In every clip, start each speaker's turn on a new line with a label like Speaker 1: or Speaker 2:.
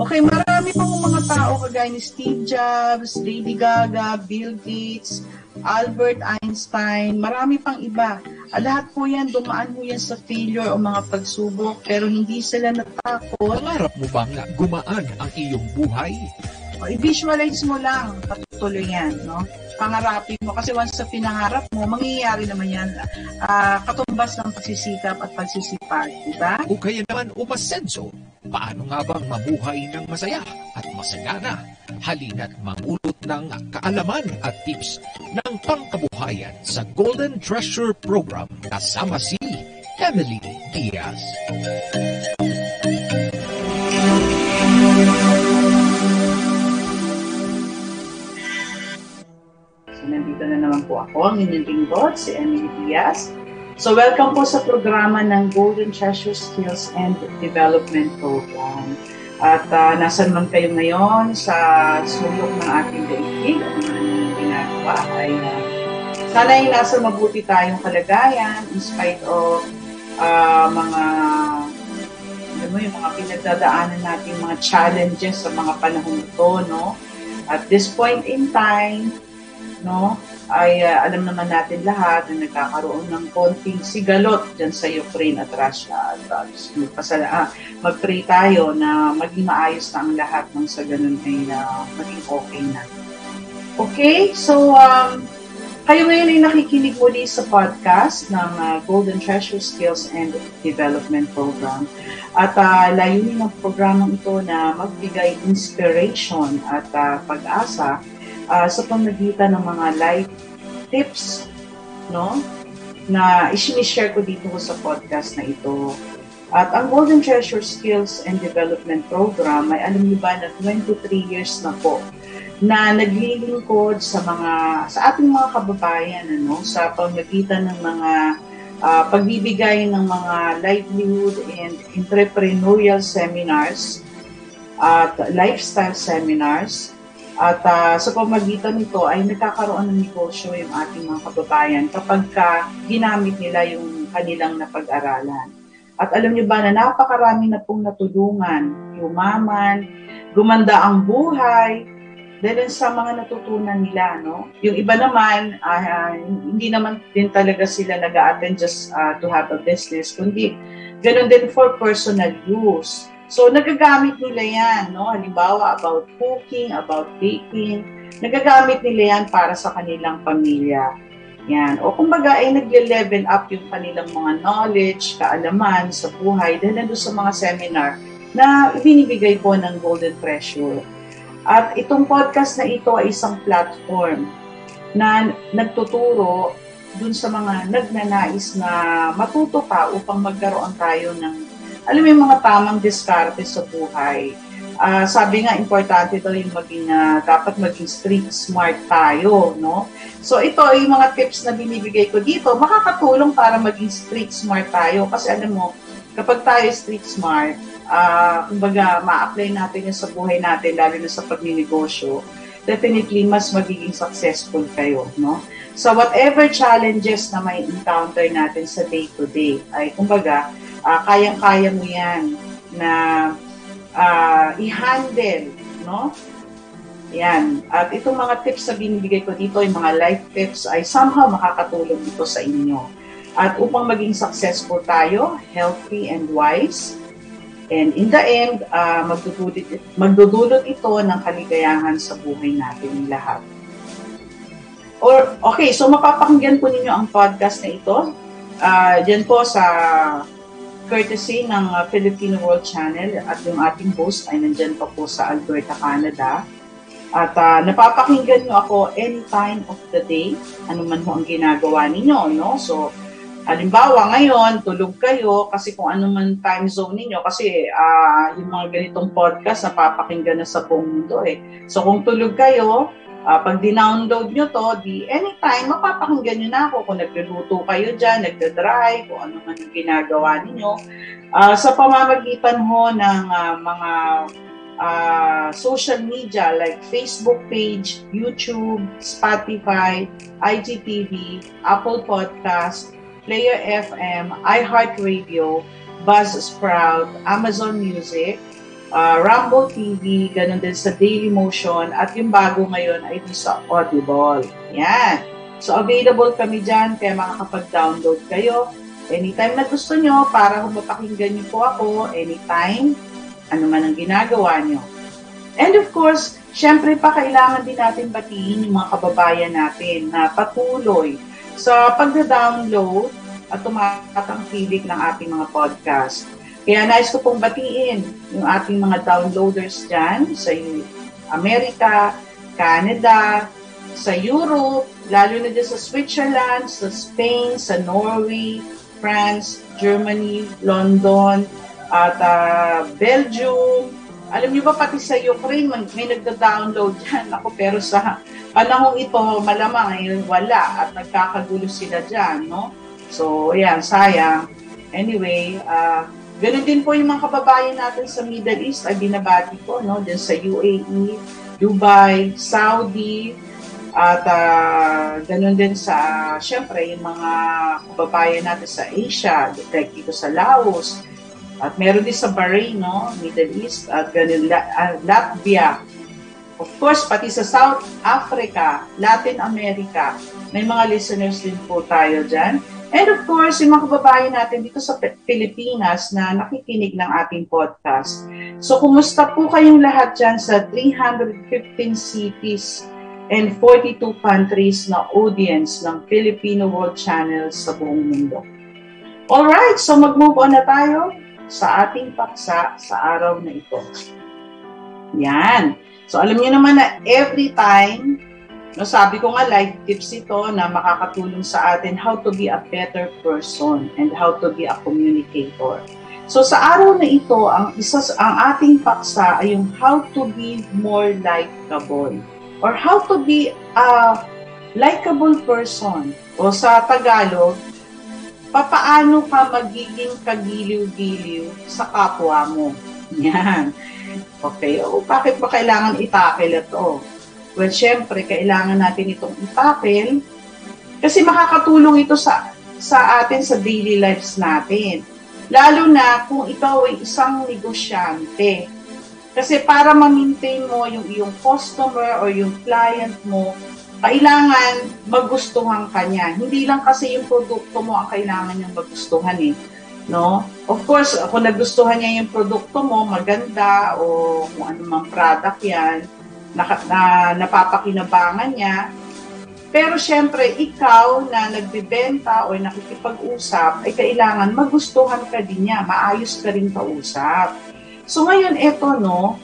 Speaker 1: Okay, marami pong mga tao kagaya ni Steve Jobs, Lady Gaga, Bill Gates, Albert Einstein, marami pang iba. At lahat po yan, dumaan po yan sa failure o mga pagsubok, pero hindi sila natakot.
Speaker 2: Pangarap mo bang gumaan ang iyong buhay?
Speaker 1: O, i-visualize mo lang, patuloy yan, no? Pangarapin mo. Kasi once sa pinangarap mo, mangyayari naman yan. Uh, katumbas ng pagsisikap at pagsisipag, di ba?
Speaker 2: O kaya naman umasenso. Paano nga bang mabuhay ng masaya at masagana? Halina't mangulot ng kaalaman at tips ng pangkabuhayan sa Golden Treasure Program kasama si Emily Diaz.
Speaker 1: nandito na naman po ako, ang inyong lingkod, si Emily Diaz. So welcome po sa programa ng Golden Treasure Skills and Development Program. At uh, nasan man kayo ngayon sa sulok ng ating daigdig mga ginagawa ay uh, sana ay nasa mabuti tayong kalagayan in spite of uh, mga ano mo, yung mga pinagdadaanan natin mga challenges sa mga panahon ito, no? At this point in time, no? Ay uh, alam naman natin lahat na nagkakaroon ng konting sigalot dyan sa Ukraine at Russia. At uh, magpasala, ah, mag-pray tayo na maging maayos na ang lahat ng sa ganun ay uh, maging okay na. Okay, so um, kayo ngayon ay nakikinig muli sa podcast ng uh, Golden Treasure Skills and Development Program. At uh, layunin ng programang ito na magbigay inspiration at uh, pag-asa uh, sa pamagitan ng mga life tips, no? Na i-share ko dito sa podcast na ito. At ang Golden Treasure Skills and Development Program ay alam niyo ba na 23 years na po na naglilingkod sa mga sa ating mga kababayan ano sa pamagitan ng mga uh, pagbibigay ng mga livelihood and entrepreneurial seminars at lifestyle seminars at uh, sa pamagitan nito ay nagkakaroon ng negosyo yung ating mga kababayan kapag ka ginamit nila yung kanilang napag-aralan. At alam niyo ba na napakarami na pong natulungan, yumaman, gumanda ang buhay, dahil sa mga natutunan nila, no? Yung iba naman, uh, hindi naman din talaga sila nag attend just uh, to have a business, kundi ganun din for personal use. So, nagagamit nila yan, no? Halimbawa, about cooking, about baking. Nagagamit nila yan para sa kanilang pamilya. Yan. O kumbaga ay nagle-level up yung kanilang mga knowledge, kaalaman sa buhay dahil nandun sa mga seminar na binibigay po ng Golden Treasure. At itong podcast na ito ay isang platform na nagtuturo dun sa mga nagnanais na matuto pa upang magkaroon tayo ng alam mo yung mga tamang diskarte sa buhay. Uh, sabi nga, importante daw yung maging, uh, dapat maging street smart tayo, no? So ito, yung mga tips na binibigay ko dito, makakatulong para maging street smart tayo. Kasi alam mo, kapag tayo street smart, uh, kumbaga, ma-apply natin yung sa buhay natin, lalo na sa pagninegosyo, definitely mas magiging successful kayo, no? So whatever challenges na may encounter natin sa day-to-day, ay kumbaga, uh, kayang-kaya mo yan na uh, i-handle, no? Yan. At itong mga tips na binibigay ko dito, yung mga life tips, ay somehow makakatulong dito sa inyo. At upang maging successful tayo, healthy and wise, and in the end, uh, magdudulot, magdudulot ito ng kaligayahan sa buhay natin lahat. Or, okay, so mapapakinggan po ninyo ang podcast na ito. Uh, dyan po sa courtesy ng uh, Filipino World Channel at yung ating host ay nandyan pa po sa Alberta, Canada. At uh, napapakinggan nyo ako any time of the day, ano man ho ang ginagawa ninyo, no? So, halimbawa ngayon, tulog kayo kasi kung ano man time zone ninyo, kasi uh, yung mga ganitong podcast napapakinggan na sa buong mundo eh. So, kung tulog kayo, Uh, pag dinownload nyo to, di anytime, mapapakinggan nyo na ako kung nagluluto kayo dyan, nagdadrive, kung ano man yung ginagawa ninyo. Uh, sa pamamagitan ho ng uh, mga uh, social media like Facebook page, YouTube, Spotify, IGTV, Apple Podcast, Player FM, iHeartRadio, Buzzsprout, Amazon Music, uh, Rumble TV, ganun din sa Daily Motion, at yung bago ngayon ay sa Audible. Yan. So, available kami dyan, kaya makakapag-download kayo. Anytime na gusto nyo, para mapakinggan nyo po ako, anytime, ano man ang ginagawa nyo. And of course, syempre pa kailangan din natin batiin yung mga kababayan natin na patuloy sa pagda-download at tumatangkilik ng ating mga podcast. Kaya nais ko pong batiin yung ating mga downloaders dyan sa Amerika, Canada, sa Europe, lalo na dyan sa Switzerland, sa Spain, sa Norway, France, Germany, London, at uh, Belgium. Alam niyo ba, pati sa Ukraine, may, may nagda-download dyan. Ako, pero sa panahong ito, malamang ay wala at nagkakagulo sila dyan, no? So, ayan, sayang. Anyway, uh, ganun din po yung mga kababayan natin sa Middle East ay binabati ko, no? Diyan sa UAE, Dubai, Saudi, at uh, ganun din sa, syempre, yung mga kababayan natin sa Asia, like dito sa Laos, at meron din sa Bahrain, no? Middle East, at ganun, uh, Latvia, Of course, pati sa South Africa, Latin America, may mga listeners din po tayo dyan. And of course, yung mga kababayan natin dito sa Pilipinas na nakikinig ng ating podcast. So, kumusta po kayong lahat dyan sa 315 cities and 42 countries na audience ng Filipino World Channel sa buong mundo? Alright, so mag-move on na tayo sa ating paksa sa araw na ito. Yan. So alam niyo naman na every time, no, sabi ko nga life tips ito na makakatulong sa atin how to be a better person and how to be a communicator. So sa araw na ito, ang isa ang ating paksa ay yung how to be more likable or how to be a likable person o sa Tagalog, papaano ka magiging kagiliw-giliw sa kapwa mo. Yan. Okay, o bakit ba kailangan itakil ito? Well, syempre, kailangan natin itong itakil kasi makakatulong ito sa sa atin sa daily lives natin. Lalo na kung ikaw ay isang negosyante. Kasi para ma-maintain mo yung iyong customer or yung client mo, kailangan magustuhan ka niya. Hindi lang kasi yung produkto mo ang kailangan niyang magustuhan eh no? Of course, kung nagustuhan niya yung produkto mo, maganda o kung ano mang product yan, na, na napapakinabangan niya. Pero syempre, ikaw na nagbebenta o nakikipag-usap, ay kailangan magustuhan ka din niya, maayos ka rin kausap. So ngayon, eto no,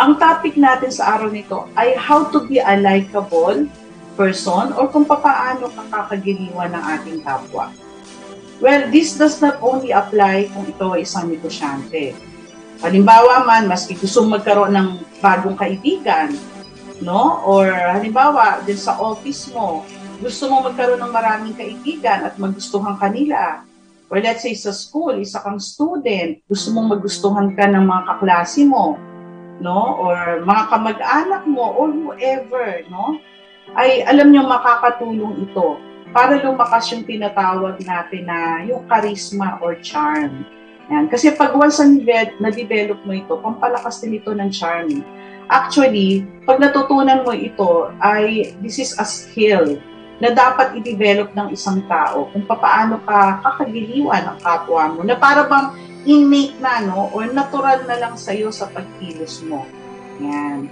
Speaker 1: ang topic natin sa araw nito ay how to be a likable person or kung paano kakagiliwan ng ating kapwa. Well, this does not only apply kung ito ay isang negosyante. Halimbawa man, maski gusto magkaroon ng bagong kaibigan, no? Or halimbawa, din sa office mo, gusto mo magkaroon ng maraming kaibigan at magustuhan kanila. Or let's say sa school, isa kang student, gusto mong magustuhan ka ng mga kaklase mo, no? Or mga kamag-anak mo, or whoever, no? Ay alam nyo makakatulong ito para lumakas yung tinatawag natin na yung charisma or charm. Yan. Kasi pag once na-develop mo ito, pampalakas din ito ng charm. Actually, pag natutunan mo ito, ay this is a skill na dapat i-develop ng isang tao kung paano ka kakagiliwan ng kapwa mo na para bang innate na no or natural na lang sa iyo sa pagkilos mo. Yan.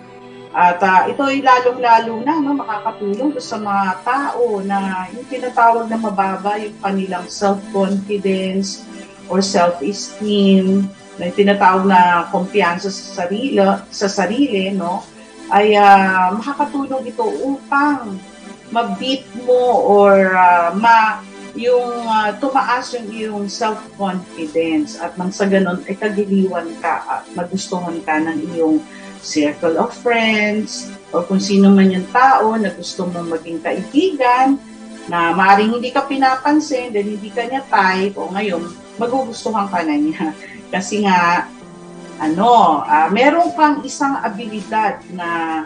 Speaker 1: At uh, ito ay lalong-lalo na no, makakatulong sa mga tao na yung tinatawag na mababa yung kanilang self-confidence or self-esteem, na yung tinatawag na kumpiyansa sa sarili, sa sarili no, ay uh, makakatulong ito upang ma-beat mo or uh, ma yung uh, tumaas yung iyong self-confidence. At nang sa ganun ay kagiliwan ka at magustuhan ka ng iyong circle of friends, o kung sino man yung tao na gusto mong maging kaibigan, na maaaring hindi ka pinapansin, dahil hindi ka niya type, o ngayon, magugustuhan ka na niya. Kasi nga, ano, uh, meron kang isang abilidad na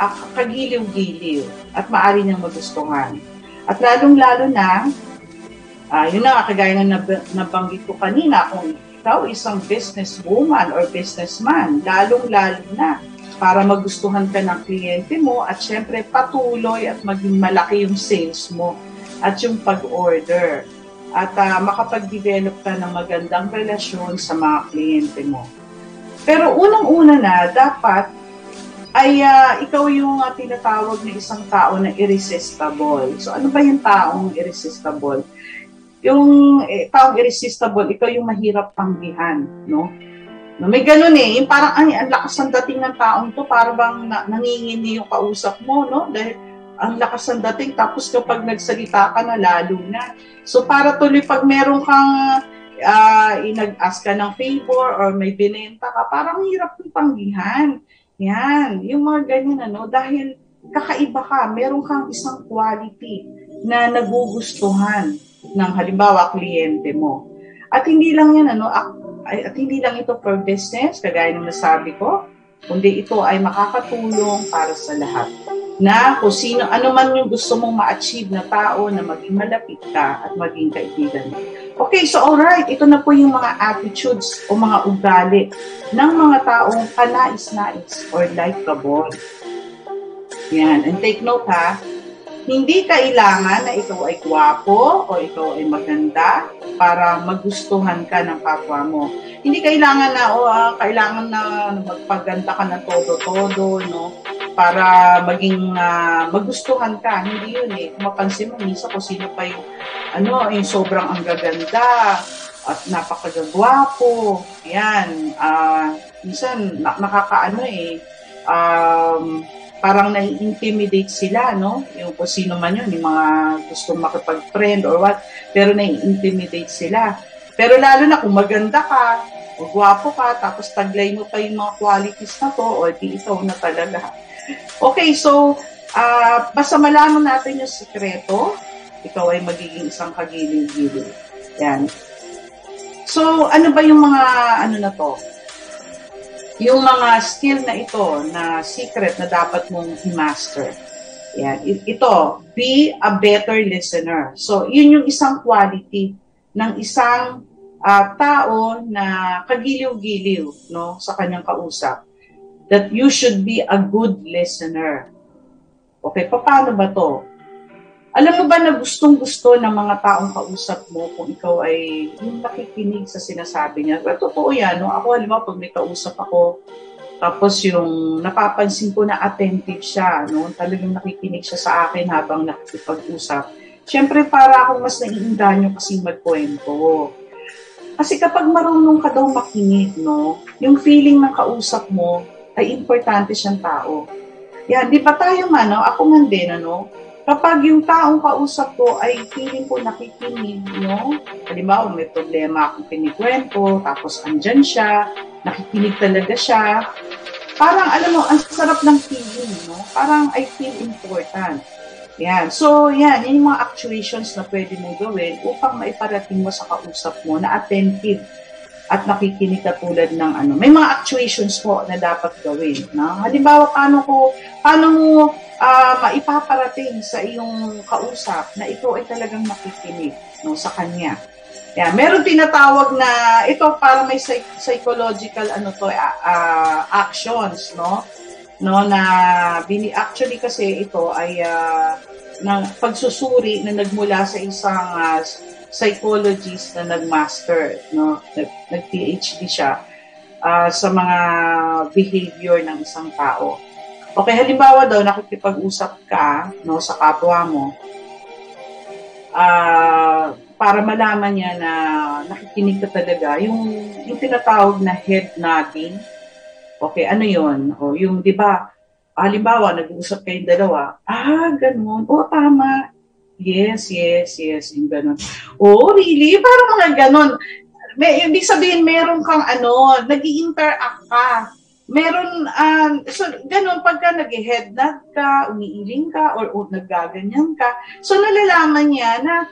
Speaker 1: uh, kagiliw-giliw at maaari niyang magustuhan. At lalong-lalo na, uh, yun na, kagaya ng nab- nabanggit ko kanina, kung ikaw isang businesswoman or businessman, lalong-lalo na para magustuhan ka ng kliyente mo at syempre patuloy at maging malaki yung sales mo at yung pag-order at uh, makapag-develop ka ng magandang relasyon sa mga kliyente mo. Pero unang-una na, dapat ay uh, ikaw yung uh, tinatawag na isang tao na irresistible. So ano ba yung taong irresistible? Yung eh, taong irresistible, ikaw yung mahirap tanggihan, no? No, may ganun eh, yung parang ay, ang lakas ng dating ng taong to, para bang na, nangingini yung kausap mo, no? Dahil ang lakas ng dating, tapos kapag nagsalita ka na, lalo na. So para tuloy pag meron kang uh, inag-ask ka ng favor or may binenta ka, parang hirap yung tanggihan. Yan, yung mga ganyan ano, dahil kakaiba ka, meron kang isang quality na nagugustuhan ng halimbawa kliyente mo. At hindi lang yan ano, at hindi lang ito for business, kagaya ng nasabi ko, kundi ito ay makakatulong para sa lahat. Na kung sino, ano man yung gusto mong ma-achieve na tao na maging malapit ka at maging kaibigan. Okay, so alright, ito na po yung mga attitudes o mga ugali ng mga taong kanais-nais or likeable. Yan, and take note ha, hindi kailangan na ikaw ay gwapo o ikaw ay maganda para magustuhan ka ng kapwa mo. Hindi kailangan na, o oh, ah, kailangan na magpaganda ka na todo-todo, no? Para maging uh, magustuhan ka. Hindi yun eh. Mapansin mo, minsan kung sino pa yung, ano, yung sobrang ang gaganda at napakagagwapo. Yan. Uh, minsan, na- nakakaano eh. Um, parang nai-intimidate sila, no? Yung kung sino man yun, yung mga gustong makipag-friend or what, pero nai-intimidate sila. Pero lalo na kung maganda ka, o gwapo ka, tapos taglay mo pa yung mga qualities na to, o di ikaw na talaga. Okay, so, uh, basta malaman natin yung sekreto, ikaw ay magiging isang kagiling-giling. Yan. So, ano ba yung mga, ano na to, yung mga skill na ito na secret na dapat mong i-master. Yan. Ito, be a better listener. So, yun yung isang quality ng isang uh, tao na kagiliw-giliw no, sa kanyang kausap. That you should be a good listener. Okay, paano ba to? Alam mo ba na gustong-gusto ng mga taong kausap mo kung ikaw ay yung nakikinig sa sinasabi niya? Pero totoo yan, no? Ako, alam mo, pag may kausap ako, tapos yung napapansin ko na attentive siya, no? talagang nakikinig siya sa akin habang nakikipag-usap. Siyempre, para akong mas naiinganyo kasi magkwento. Kasi kapag marunong ka daw makinig, no? yung feeling ng kausap mo ay importante siyang tao. Yan, di ba tayo man, no? ako man din, ano? Kapag yung taong kausap ko ay feeling ko nakikinig, no? Halimbawa, may problema akong kinikwento, tapos andyan siya, nakikinig talaga siya. Parang, alam mo, ang sarap ng feeling, no? Parang I feel important. Yan. So, yan. Yan yung mga actuations na pwede mong gawin upang maiparating mo sa kausap mo na attentive at nakikinig ka tulad ng ano. May mga actuations po na dapat gawin. No? Halimbawa, paano ko, paano mo uh, maipaparating sa iyong kausap na ito ay talagang nakikinig no, sa kanya. Yeah, meron tinatawag na ito para may psych- psychological ano to uh, actions no no na bini actually kasi ito ay uh, ng pagsusuri na nagmula sa isang uh, psychologist na nagmaster no? Nag, nag PhD siya uh, sa mga behavior ng isang tao. Okay, halimbawa daw, nakikipag-usap ka no, sa kapwa mo, uh, para malaman niya na nakikinig ka talaga, yung, yung tinatawag na head nodding, okay, ano yon O, yung, di ba, halimbawa, nag-uusap kayong dalawa, ah, ganun, o, tama, yes, yes, yes, yung ganun. Oh, really? Parang mga ganun. May, ibig sabihin, meron kang ano, nag interact ka meron, um, so, ganun, pagka nag-head nod ka, umiiling ka, or, or naggaganyan ka, so nalalaman niya na,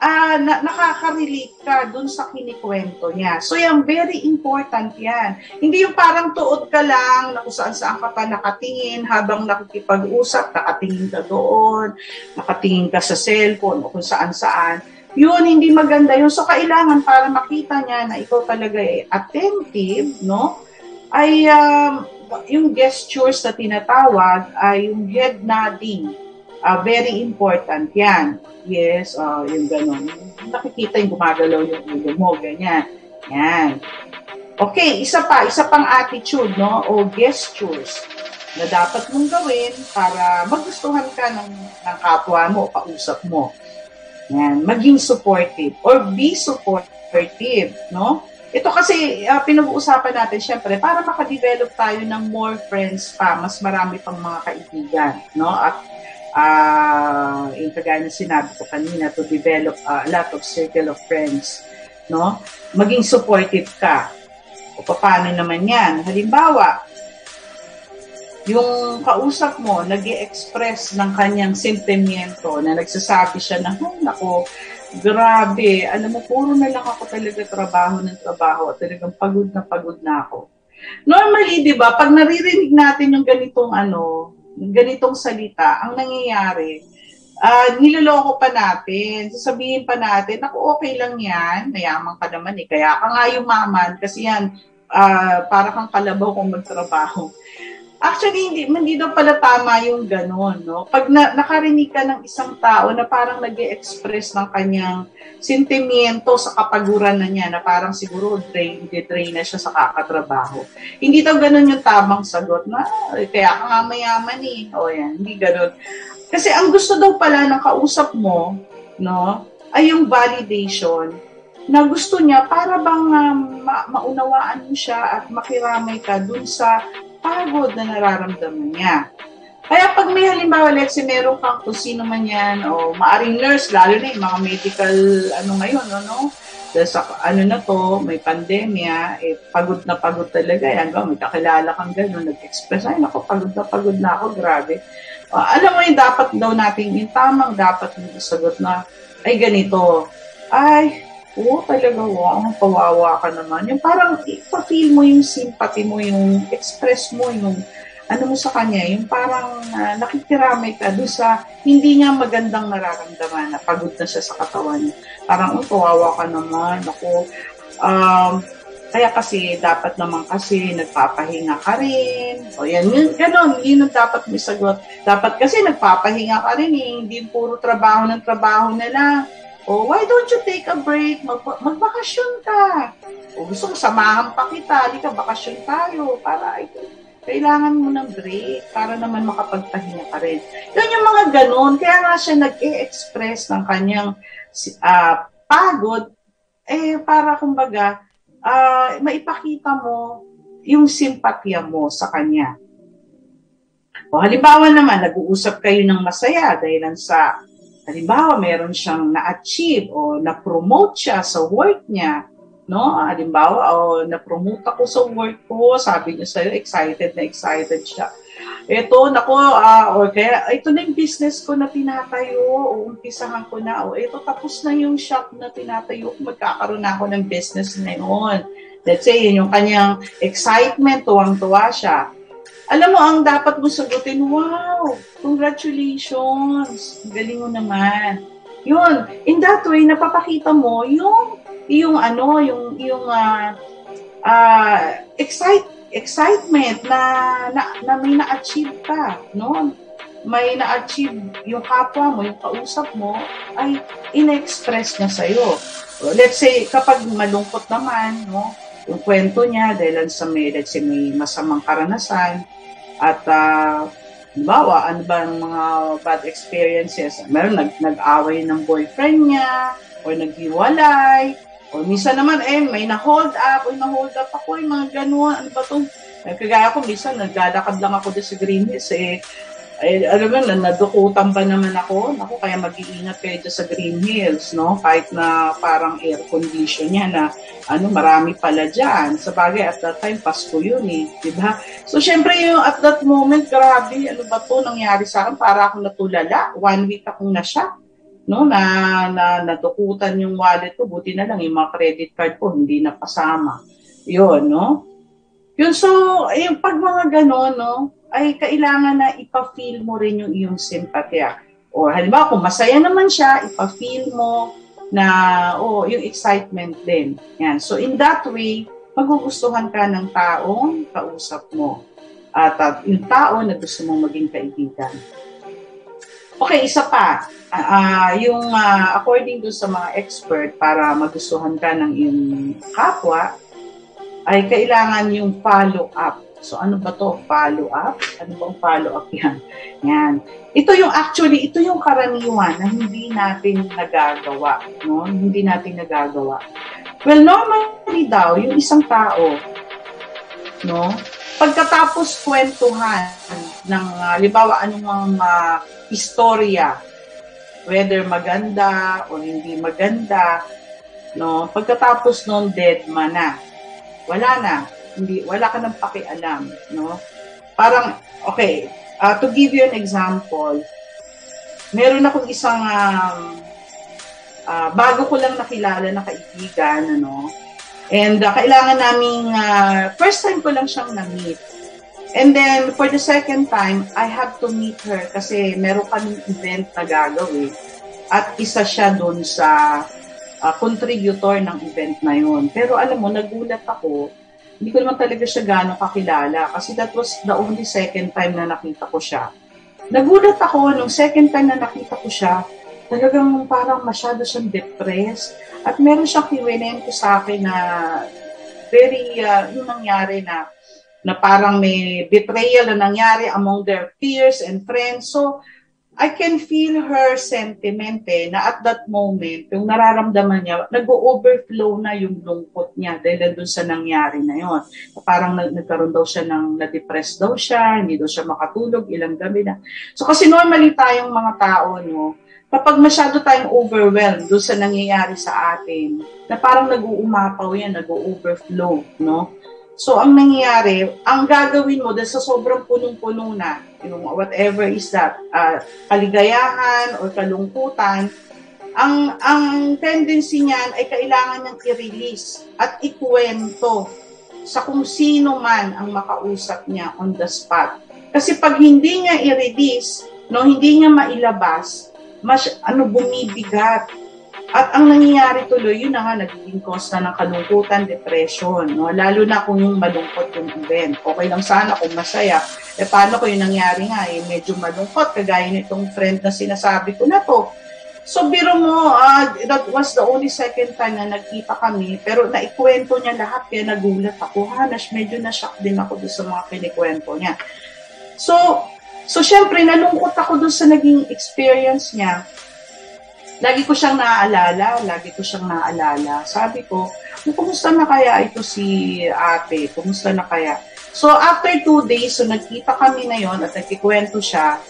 Speaker 1: uh, na nakaka-relate ka dun sa kinikwento niya. So, yan, very important yan. Hindi yung parang tuod ka lang, na kung saan-saan ka pa nakatingin, habang nakikipag-usap, nakatingin ka doon, nakatingin ka sa cellphone, o kung saan-saan. Yun, hindi maganda yun. So, kailangan para makita niya na ikaw talaga ay attentive, no? Ay, um, yung gestures na tinatawag ay yung head nodding. Uh, very important yan. Yes, uh, yung ganun. Nakikita yung gumagalaw yung ulo mo, ganyan. Yan. Okay, isa pa, isa pang attitude, no? O gestures na dapat mong gawin para magustuhan ka ng, ng kapwa mo, kausap mo. Yan, maging supportive or be supportive, no? Ito kasi uh, pinag-uusapan natin syempre para maka-develop tayo ng more friends pa, mas marami pang mga kaibigan, no? At uh, yung kagaya na sinabi ko kanina to develop a lot of circle of friends, no? Maging supportive ka. O paano naman 'yan? Halimbawa, yung kausap mo nag express ng kanyang sentimiento na nagsasabi siya na, oh, nako, grabe, alam mo, puro na lang ako talaga trabaho ng trabaho talagang pagod na pagod na ako. Normally, di ba, pag naririnig natin yung ganitong ano, ganitong salita, ang nangyayari, uh, niloloko pa natin, sasabihin pa natin, ako okay lang yan, mayaman ka naman eh, kaya ka nga yumaman, kasi yan, uh, para kang kalabaw kung magtrabaho. Actually, hindi, hindi daw pala tama yung gano'n, no? Pag na, nakarinig ka ng isang tao na parang nag express ng kanyang sentimiento sa kapaguran na niya, na parang siguro drain, drain na siya sa kakatrabaho. Hindi daw gano'n yung tamang sagot na, kaya ka nga mayaman eh. O yan, hindi gano'n. Kasi ang gusto daw pala ng kausap mo, no, ay yung validation na gusto niya para bang um, ma- maunawaan mo siya at makiramay ka dun sa pagod na nararamdaman niya. Kaya pag may halimbawa, let's say, meron kang kung sino man yan, o maaring nurse, lalo na yung mga medical, ano ngayon, ano, dahil sa ano na to, may pandemya, eh, pagod na pagod talaga yan. Hanggang may kakilala kang gano'n, nag-express, ay nako, pagod na pagod na ako, grabe. Uh, alam mo yung dapat daw natin, yung tamang dapat yung sagot na, ay ganito, ay, Oo, talaga, wow, kawawa ka naman. Yung parang ipa-feel mo yung sympathy mo, yung express mo, yung ano mo sa kanya, yung parang uh, nakikiramay ka doon sa hindi niya magandang nararamdaman na pagod na siya sa katawan niya. Parang, oh, kawawa ka naman, ako. Um, kaya kasi, dapat naman kasi nagpapahinga ka rin. O yan, yun, ganun, yun ang dapat may sagot. Dapat kasi nagpapahinga ka rin eh, hindi puro trabaho ng trabaho na lang o, why don't you take a break? Mag magbakasyon ka. O, gusto mo samahan pa kita. Di ka, bakasyon tayo. Para, ay, kailangan mo ng break para naman makapagpahinga ka rin. Yun yung mga ganun. Kaya nga siya nag-e-express ng kanyang uh, pagod eh para kumbaga uh, maipakita mo yung simpatya mo sa kanya. O halimbawa naman, nag-uusap kayo ng masaya dahil sa Halimbawa, meron siyang na-achieve o na-promote siya sa work niya, no? Halimbawa, o na-promote ako sa work ko, sabi niya sa'yo, excited na excited siya. Ito, nako, uh, or kaya, ito na yung business ko na tinatayo, o umpisahan ko na, o ito, tapos na yung shop na tinatayo, magkakaroon na ako ng business na yun. Let's say, yun yung kanyang excitement, tuwang-tuwa siya alam mo, ang dapat mo sagutin, wow, congratulations, galing mo naman. Yun, in that way, napapakita mo yung, yung ano, yung, yung uh, uh, excite, excitement na, na, na may na-achieve ka, no? May na-achieve yung kapwa mo, yung kausap mo, ay in-express niya sa'yo. Let's say, kapag malungkot naman, no? Yung kwento niya, dahil sa may, let's say, may masamang karanasan, at uh, bawa, ano ba ang mga bad experiences? Meron nag, nag-away ng boyfriend niya, or naghiwalay, o minsan naman, eh, may na-hold up, o na-hold up ako, yung mga ganun, ano ba itong, kagaya ko, minsan, naglalakad lang ako doon sa Green Hills, eh, ay, alam mo, nadukutan pa naman ako. Ako, kaya mag-iingat kayo sa Green Hills, no? Kahit na parang air condition niya na, ano, marami pala dyan. Sa bagay, at that time, Pasko yun eh. Diba? So, syempre, yung at that moment, grabe, ano ba to nangyari sa akin? Para akong natulala. One week akong na siya. No, na, na nadukutan yung wallet ko. Buti na lang, yung mga credit card ko, hindi na pasama. Yun, no? Yun, so, yung pag mga gano'n, no? Ay kailangan na ipa-feel mo rin yung iyong simpatya. O halimbawa, kung masaya naman siya, ipa-feel mo na, oh, yung excitement din. Yan. So, in that way, magugustuhan ka ng taong kausap mo. At uh, yung tao na gusto mong maging kaibigan. Okay, isa pa. Uh, yung uh, according to sa mga expert, para magustuhan ka ng iyong kapwa, ay kailangan yung follow-up. So ano ba to? Follow-up? Ano bang follow-up yan? Yan. Ito yung actually, ito yung karaniwan na hindi natin nagagawa. No? Hindi natin nagagawa. Well, normally daw, yung isang tao, no, pagkatapos kwentuhan ng, uh, libawa, anong mga uh, istorya, whether maganda o hindi maganda, no, pagkatapos noon, dead man na. Wala na. Hindi, wala ka nang pakialam, no? Parang, okay, uh, to give you an example, meron akong isang um, uh, bago ko lang nakilala na kaibigan, ano, and uh, kailangan naming, uh, first time ko lang siyang na-meet. And then, for the second time, I have to meet her kasi meron kaming event na gagawin. At isa siya doon sa uh, contributor ng event na yun. Pero alam mo, nagulat ako. Hindi ko naman talaga siya gano'ng kakilala kasi that was the only second time na nakita ko siya. Nagulat ako nung second time na nakita ko siya, talagang parang masyado siyang depressed. At meron siyang kiwinento sa akin na very, uh, yung nangyari na na parang may betrayal na nangyari among their peers and friends. So, I can feel her sentiment eh, na at that moment, yung nararamdaman niya, nag-overflow na yung lungkot niya dahil doon sa nangyari na yon. Parang nagkaroon daw siya ng, na-depress daw siya, hindi daw siya makatulog, ilang gabi na. So kasi normally tayong mga tao, no, kapag masyado tayong overwhelmed doon sa nangyayari sa atin, na parang nag-uumapaw yan, nag-overflow, no? So, ang nangyayari, ang gagawin mo dahil sa sobrang punong-puno na, yung whatever is that, uh, kaligayahan or kalungkutan, ang ang tendency niyan ay kailangan niyang i-release at ikwento sa kung sino man ang makausap niya on the spot. Kasi pag hindi niya i-release, no, hindi niya mailabas, mas ano bumibigat. At ang nangyayari tuloy, yun na nga, nagiging cause na ng kalungkutan, depression, no? Lalo na kung yung malungkot yung event. Okay lang sana kung masaya. Eh, paano ko yung nangyari nga, eh, medyo malungkot, kagaya nitong friend na sinasabi ko na to. So, biro mo, uh, that was the only second time na nagkita kami, pero naikwento niya lahat, kaya nagulat ako. Ha, nas, medyo na-shock din ako doon sa mga kinikwento niya. So, So, syempre, nalungkot ako doon sa naging experience niya. Lagi ko siyang naaalala, lagi ko siyang naaalala. Sabi ko, kumusta na kaya ito si ate? Kumusta na kaya? So, after two days, so nagkita kami na yon at nagkikwento siya,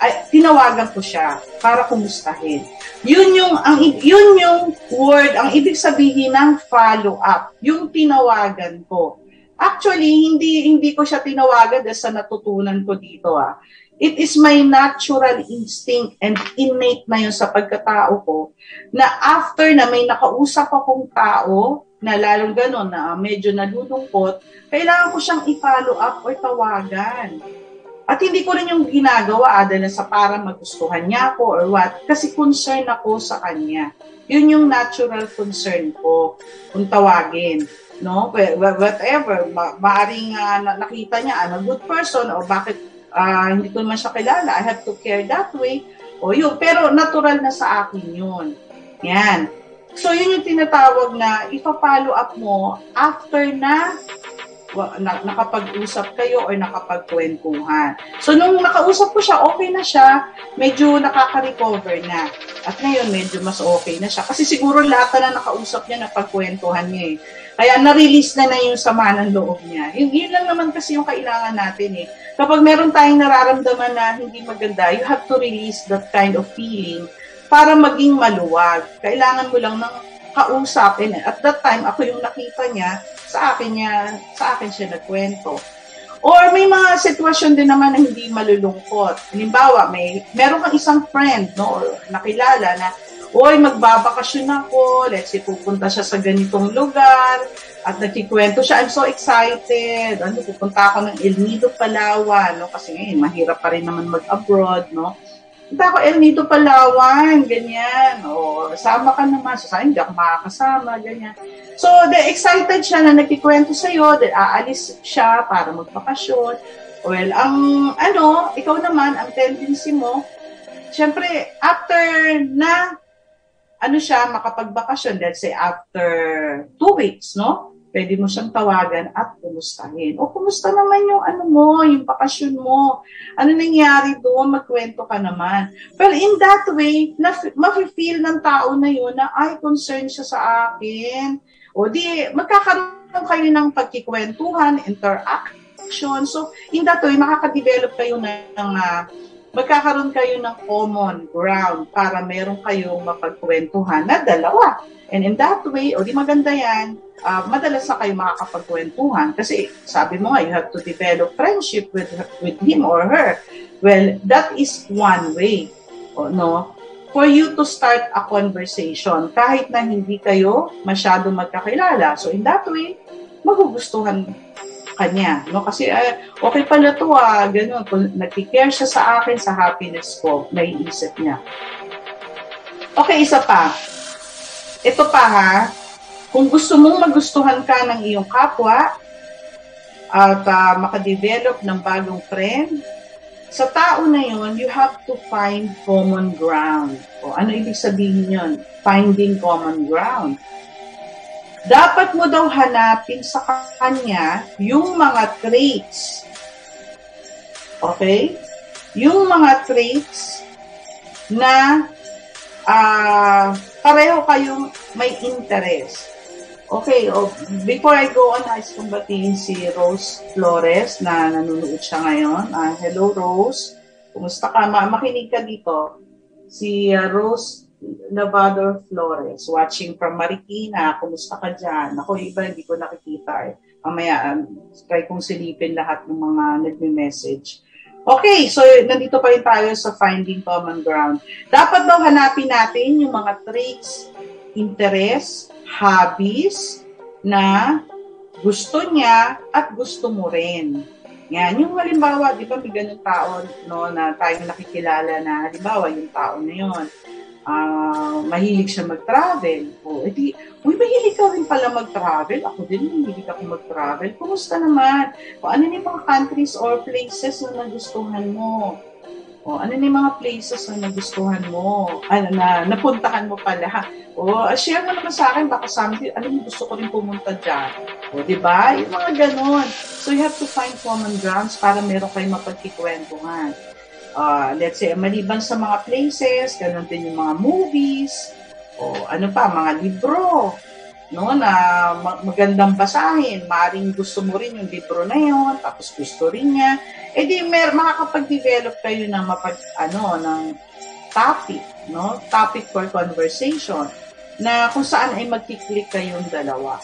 Speaker 1: ay, tinawagan ko siya para kumustahin. Yun yung, ang, yun yung word, ang ibig sabihin ng follow-up, yung tinawagan ko. Actually, hindi hindi ko siya tinawagan dahil sa natutunan ko dito ah. It is my natural instinct and innate na yun sa pagkatao ko na after na may nakausap akong tao na lalong gano'n na medyo nalulungkot, kailangan ko siyang i-follow up or tawagan. At hindi ko rin yung ginagawa ah, dahil sa para magustuhan niya ako or what, kasi concern ako sa kanya. Yun yung natural concern ko kung tawagin no whatever ma- maaring uh, nakita niya ano good person o bakit uh, hindi ko naman siya kilala, I have to care that way. O yun, pero natural na sa akin yun. Yan. So, yun yung tinatawag na ipa-follow up mo after na na, nakapag-usap kayo or nakapagkwentuhan. So, nung nakausap ko siya, okay na siya, medyo nakaka-recover na. At ngayon, medyo mas okay na siya. Kasi siguro lahat na nakausap niya, napagkwentuhan niya eh. Kaya na-release na na yung sama ng loob niya. Yun, yun lang naman kasi yung kailangan natin eh. Kapag meron tayong nararamdaman na hindi maganda, you have to release that kind of feeling para maging maluwag. Kailangan mo lang ng kausapin. At that time, ako yung nakita niya, sa akin niya, sa akin siya nagkwento. Or may mga sitwasyon din naman na hindi malulungkot. Halimbawa, may meron kang isang friend, no, or nakilala na Uy, magbabakasyon ako, let's say pupunta siya sa ganitong lugar, at nagkikwento siya, I'm so excited, ano, pupunta ako ng El Nido, Palawan, no, kasi ngayon, mahirap pa rin naman mag-abroad, no, Punta ako El Nido Palawan, ganyan. O, sama ka naman. So, hindi ako makakasama, ganyan. So, the excited siya na nagkikwento sa'yo, that aalis siya para magbakasyon. Well, ang ano, ikaw naman, ang tendency mo, syempre, after na, ano siya, makapagbakasyon, let's say after two weeks, no? pwede mo siyang tawagan at kumustahin. O kumusta naman yung ano mo, yung bakasyon mo? Ano nangyari doon? Magkwento ka naman. Well, in that way, na, mafe-feel ng tao na yun na, ay, concern siya sa akin. O di, magkakaroon kayo ng pagkikwentuhan, interaction. So, in that way, makaka-develop kayo ng, ng uh, magkakaroon kayo ng common ground para meron kayong mapagkwentuhan na dalawa. And in that way, o di maganda yan, uh, madalas na kayo makakapagkwentuhan. Kasi sabi mo nga, you have to develop friendship with, with him or her. Well, that is one way. O, no? For you to start a conversation kahit na hindi kayo masyado magkakilala. So in that way, magugustuhan kanya. No? Kasi uh, okay pala to ah, ganun. Kung nag-care siya sa akin, sa happiness ko, naiisip niya. Okay, isa pa ito pa ha, kung gusto mong magustuhan ka ng iyong kapwa at uh, makadevelop ng bagong friend, sa tao na yon, you have to find common ground. O ano ibig sabihin yon? Finding common ground. Dapat mo daw hanapin sa kanya yung mga traits. Okay? Yung mga traits na uh, pareho kayong may interest. Okay, oh, before I go on, nais kong si Rose Flores na nanonood siya ngayon. Uh, hello, Rose. Kumusta ka? Ma makinig ka dito. Si uh, Rose Lavador Flores, watching from Marikina. Kumusta ka dyan? Ako, iba, hindi ko nakikita eh. Mamaya, um, try kong silipin lahat ng mga nagme-message. Okay, so nandito pa rin tayo sa finding common ground. Dapat daw hanapin natin yung mga traits, interest, hobbies na gusto niya at gusto mo rin. Yan, yung halimbawa, di ba may ganun tao no, na tayo nakikilala na halimbawa yung tao na yun, uh, mahilig siya mag-travel. O, edi, uy, mahilig ka rin pala mag-travel. Ako din, mahilig ako mag-travel. Kumusta naman? O, ano yung mga countries or places na nagustuhan mo? O, ano yung mga places na nagustuhan mo? Ano na, napuntahan mo pala. O, share mo naman sa akin, baka something, ano yung gusto ko rin pumunta dyan. O, di ba? Yung mga ganun. So, you have to find common grounds para meron kayong mapagkikwentuhan uh, let's say, maliban sa mga places, ganun din yung mga movies, o ano pa, mga libro, no, na magandang basahin. Maring gusto mo rin yung libro na yon, tapos gusto rin niya. Eh di, mer makakapag-develop kayo ng mapag, ano, ng topic, no? Topic for conversation na kung saan ay magkiklik kayong dalawa.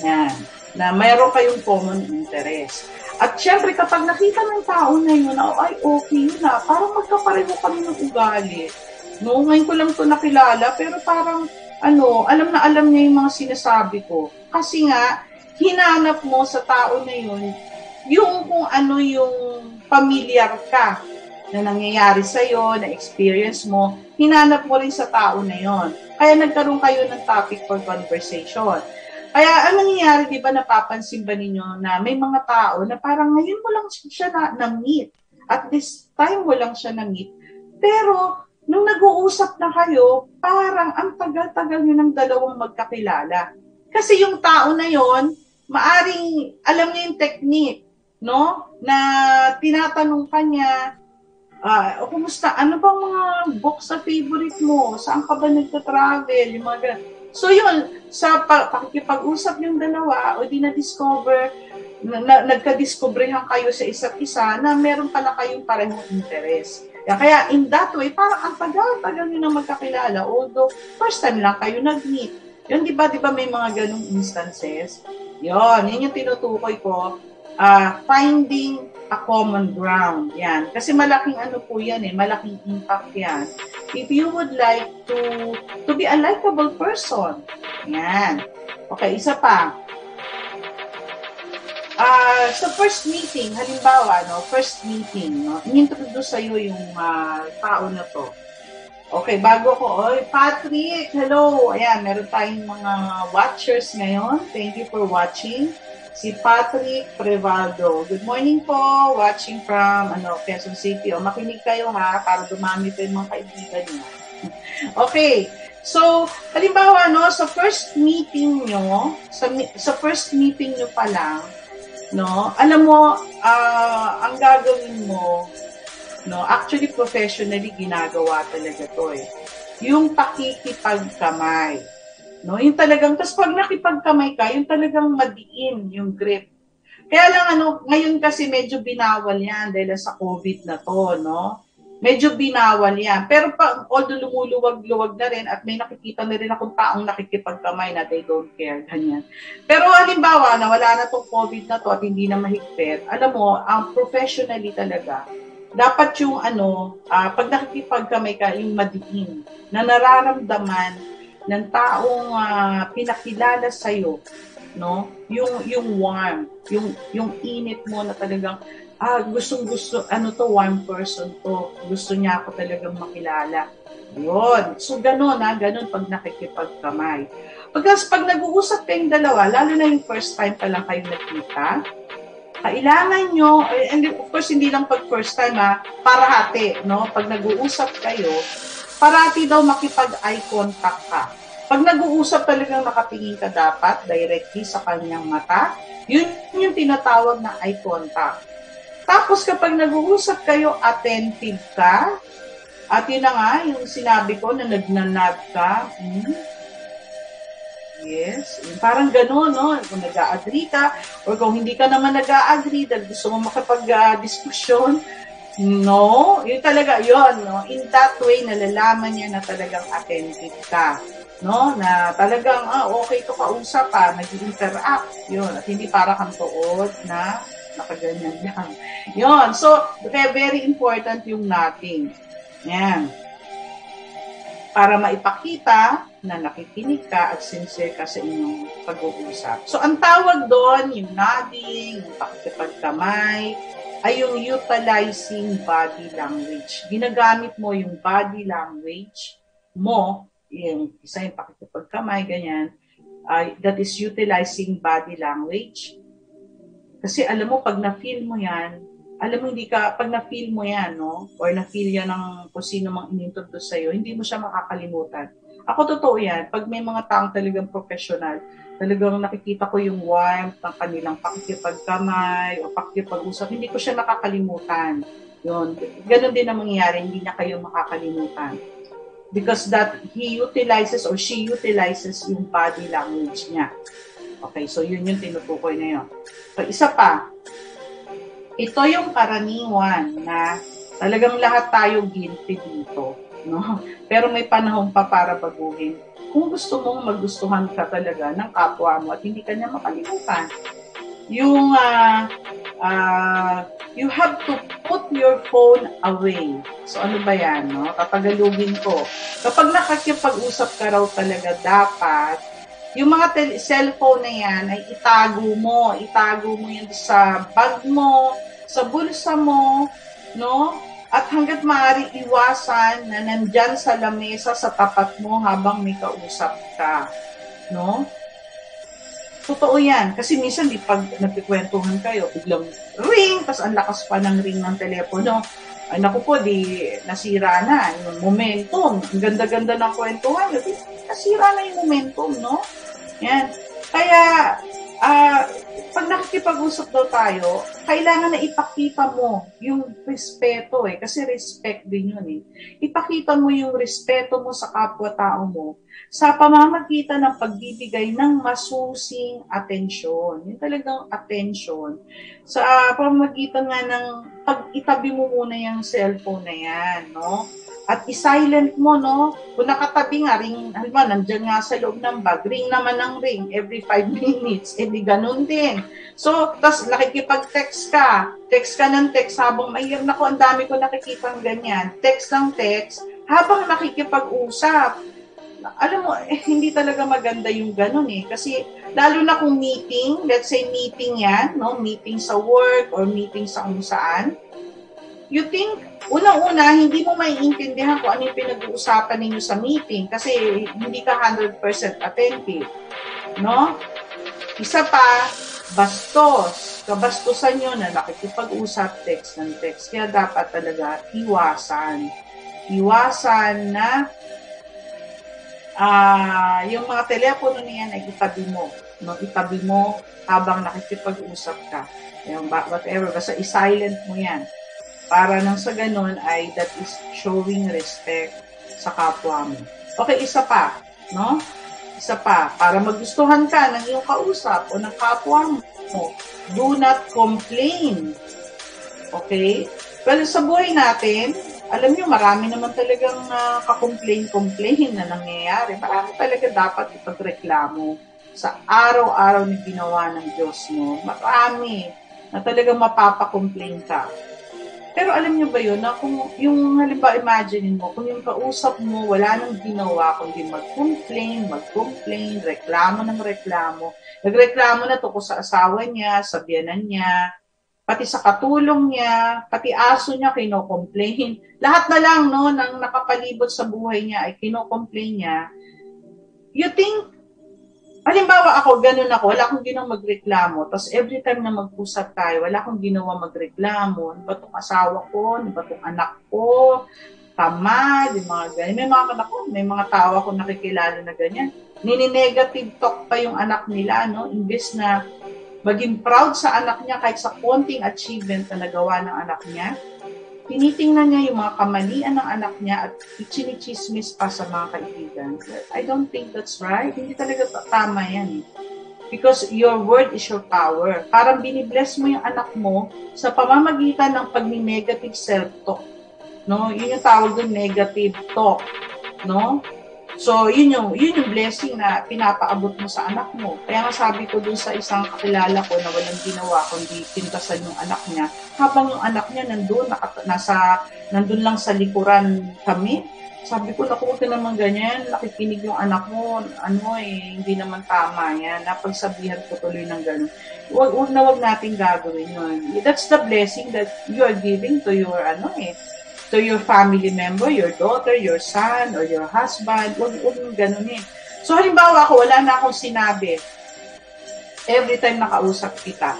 Speaker 1: Yan. Na mayroon kayong common interest. At syempre, kapag nakita ng tao na yun, oh, ay, okay yun na, parang magkapareho kami ng ugali. No, ngayon ko lang to nakilala, pero parang, ano, alam na alam niya yung mga sinasabi ko. Kasi nga, hinanap mo sa tao na yun, yung kung ano yung familiar ka na nangyayari sa'yo, na experience mo, hinanap mo rin sa tao na yon. Kaya nagkaroon kayo ng topic for conversation. Kaya ang nangyayari, di ba, napapansin ba ninyo na may mga tao na parang ngayon mo lang siya na, na-meet. At this time mo lang siya na-meet. Pero, nung nag-uusap na kayo, parang ang tagal-tagal nyo ng dalawang magkakilala. Kasi yung tao na yon maaring alam niya yung technique, no? Na tinatanong ka niya, uh, kumusta, ano bang mga books sa favorite mo? Saan ka ba nagta-travel? Yung mga ganun So yun, sa pakikipag-usap yung dalawa, o di na-discover, na, na, nagka-discoveryhan kayo sa isa't isa na meron pala kayong parehong interest. Kaya in that way, parang ang tagal-tagal nyo na magkakilala, although first time lang kayo nag-meet. Yun, di ba, di ba may mga ganong instances? Yun, yun yung tinutukoy ko. Uh, finding a common ground. Yan. Kasi malaking ano po yan eh, malaking impact yan. If you would like to to be a likable person. Yan. Okay, isa pa. uh, sa first meeting, halimbawa, no, first meeting, no, in-introduce sa'yo yung uh, tao na to. Okay, bago ko, oy, Patrick, hello. Ayan, meron tayong mga watchers ngayon. Thank you for watching. Si Patrick Prevaldo. Good morning po. Watching from ano, Quezon City. O, makinig kayo ha, para dumami pa yung mga kaibigan niyo. okay. So, halimbawa, no, sa first meeting nyo, sa, sa first meeting nyo pa lang, no, alam mo, uh, ang gagawin mo, No? Actually, professionally, ginagawa talaga to eh. Yung pakikipagkamay. No? Yung talagang, tapos pag nakipagkamay ka, yung talagang madiin yung grip. Kaya lang ano, ngayon kasi medyo binawal yan dahil sa COVID na to, no? Medyo binawal yan. Pero pa, although lumuluwag-luwag na rin at may nakikita na rin akong taong nakikipagkamay na they don't care, ganyan. Pero halimbawa na wala na tong COVID na to at hindi na mahigpit, alam mo, ang professionally talaga, dapat yung ano, uh, pag nakikipagkamay ka, yung madiin, na nararamdaman ng taong uh, pinakilala sa iyo, no? Yung yung warm, yung yung init mo na talagang ah gustong gusto ano to warm person to. Gusto niya ako talagang makilala. Yun. So gano'n na, gano'n pag nakikipagkamay. Pagkas pag nag-uusap kayong dalawa, lalo na yung first time pa lang kayo nakita, kailangan nyo, and of course, hindi lang pag first time ha, parati, no? Pag nag-uusap kayo, parati daw makipag-eye contact ka. Pag nag-uusap talagang nakatingin ka dapat directly sa kanyang mata, yun yung tinatawag na eye contact. Tapos kapag nag-uusap kayo, attentive ka, at yun na nga, yung sinabi ko na nagnanag ka, hmm, Yes. Parang gano'n, no? Kung nag-a-agree ka, or kung hindi ka naman nag-a-agree dahil gusto mo makapag-diskusyon, no? Yun talaga, yun, no? In that way, nalalaman niya na talagang attentive ka. No? Na talagang, ah, okay to kausap pa, ah, nag-interact. Yun. At hindi para kang tuod na nakaganyan lang. Yun. So, very important yung nothing. Yan. Para maipakita na nakikinig ka at sincere ka sa inyong pag-uusap. So, ang tawag doon, yung nodding, yung pakikipagkamay, ay yung utilizing body language. Ginagamit mo yung body language mo, yung isa yung pakikipagkamay, ganyan, uh, that is utilizing body language. Kasi alam mo, pag na-feel mo yan, alam mo, hindi ka, pag na-feel mo yan, no, or na-feel yan ng kung sino mang inintroduce sa'yo, hindi mo siya makakalimutan ako totoo yan, pag may mga taong talagang professional, talagang nakikita ko yung warmth ng kanilang pakikipagkamay o pakikipag-usap, hindi ko siya nakakalimutan. Yun. Ganon din ang mangyayari, hindi niya kayo makakalimutan. Because that he utilizes or she utilizes yung body language niya. Okay, so yun yung tinutukoy na yun. So, isa pa, ito yung karaniwan na talagang lahat tayo guilty dito no? Pero may panahon pa para baguhin. Kung gusto mong magustuhan ka talaga ng kapwa mo at hindi ka niya makalimutan, yung uh, uh, you have to put your phone away. So ano ba yan, no? Tapagalugin ko. Kapag nakakipag-usap ka raw talaga, dapat yung mga tel- cellphone na yan ay itago mo. Itago mo yan sa bag mo, sa bulsa mo, no? At hanggat maaari iwasan na nandyan sa lamesa sa tapat mo habang may kausap ka. No? Totoo yan. Kasi minsan di pag nagkikwentuhan kayo, biglang ring, tapos ang lakas pa ng ring ng telepono. Ay naku po, di nasira na yung momentum. Ang ganda-ganda ng kwentuhan. Nasira na yung momentum, no? Yan. Kaya, ah, pag nakikipag-usap daw tayo, kailangan na ipakita mo yung respeto eh. Kasi respect din yun eh. Ipakita mo yung respeto mo sa kapwa-tao mo sa pamamagitan ng pagbibigay ng masusing atensyon. Yung talagang attention. Sa uh, pamamagitan nga ng pag itabi mo muna yung cellphone na yan, no? At i-silent mo, no? Kung nakatabi nga, ring, halimbawa, nandyan nga sa loob ng bag, ring naman ng ring every 5 minutes, eh di ganun din. So, tas nakikipag-text ka, text ka ng text habang mahirap na ko, ang dami ko nakikita ganyan, text ng text, habang nakikipag-usap. alam mo, eh, hindi talaga maganda yung ganun eh. Kasi, lalo na kung meeting, let's say meeting yan, no? Meeting sa work or meeting sa kung saan, you think, unang-una, hindi mo maiintindihan kung ano yung pinag-uusapan ninyo sa meeting kasi hindi ka 100% attentive. No? Isa pa, bastos. Kabastusan nyo na nakikipag-usap text ng text. Kaya dapat talaga iwasan. Iwasan na uh, yung mga telepono niyan ay itabi mo. No? Itabi mo habang nakikipag-usap ka. Yung whatever, basta i-silent mo yan. Para nang sa ganun ay that is showing respect sa kapwa mo. Okay, isa pa, no? Isa pa, para magustuhan ka ng iyong kausap o ng kapwa mo, do not complain. Okay? Well, sa buhay natin, alam niyo, marami naman talagang uh, ka-complain-complain na nangyayari. Marami talaga dapat ipagreklamo sa araw-araw na ginawa ng Diyos mo. Marami na talagang mapapa-complain ka. Pero alam niyo ba yun, na kung yung halimbawa imagine mo, kung yung kausap mo wala nang ginawa, kundi mag-complain, mag-complain, reklamo ng reklamo, nagreklamo na tungkol sa asawa niya, sa biyanan niya, pati sa katulong niya, pati aso niya kino-complain. Lahat na lang no nang nakapalibot sa buhay niya ay kino-complain niya. You think Halimbawa ako, ganun ako, wala akong ginawang magreklamo. Tapos every time na mag-usap tayo, wala akong ginawa magreklamo. Ano ba itong asawa ko? Ano ba itong anak ko? Tamad, yung mga ganyan. May mga anak ko, may mga tao ako nakikilala na ganyan. Nini-negative talk pa yung anak nila, no? Imbes na maging proud sa anak niya kahit sa konting achievement na nagawa ng anak niya, tinitingnan niya yung mga kamalian ng anak niya at chinichismis pa sa mga kaibigan. I don't think that's right. Hindi talaga tama yan. Eh. Because your word is your power. Parang binibless mo yung anak mo sa pamamagitan ng pag-negative self-talk. No? Yun yung tawag doon, negative talk. No? So, yun yung, yun yung blessing na pinapaabot mo sa anak mo. Kaya nga sabi ko dun sa isang kakilala ko na walang ginawa kundi pintasan yung anak niya, habang yung anak niya nandun, naka, nasa, nandun lang sa likuran kami, sabi ko, naku, ka naman ganyan, nakikinig yung anak mo, ano eh, hindi naman tama yan. Napagsabihan ko tuloy ng gano'n. Huwag, huwag na huwag natin gagawin yun. That's the blessing that you are giving to your, ano eh, to your family member, your daughter, your son, or your husband. Huwag, huwag ganun eh. So, halimbawa ako, wala na akong sinabi. Every time nakausap kita.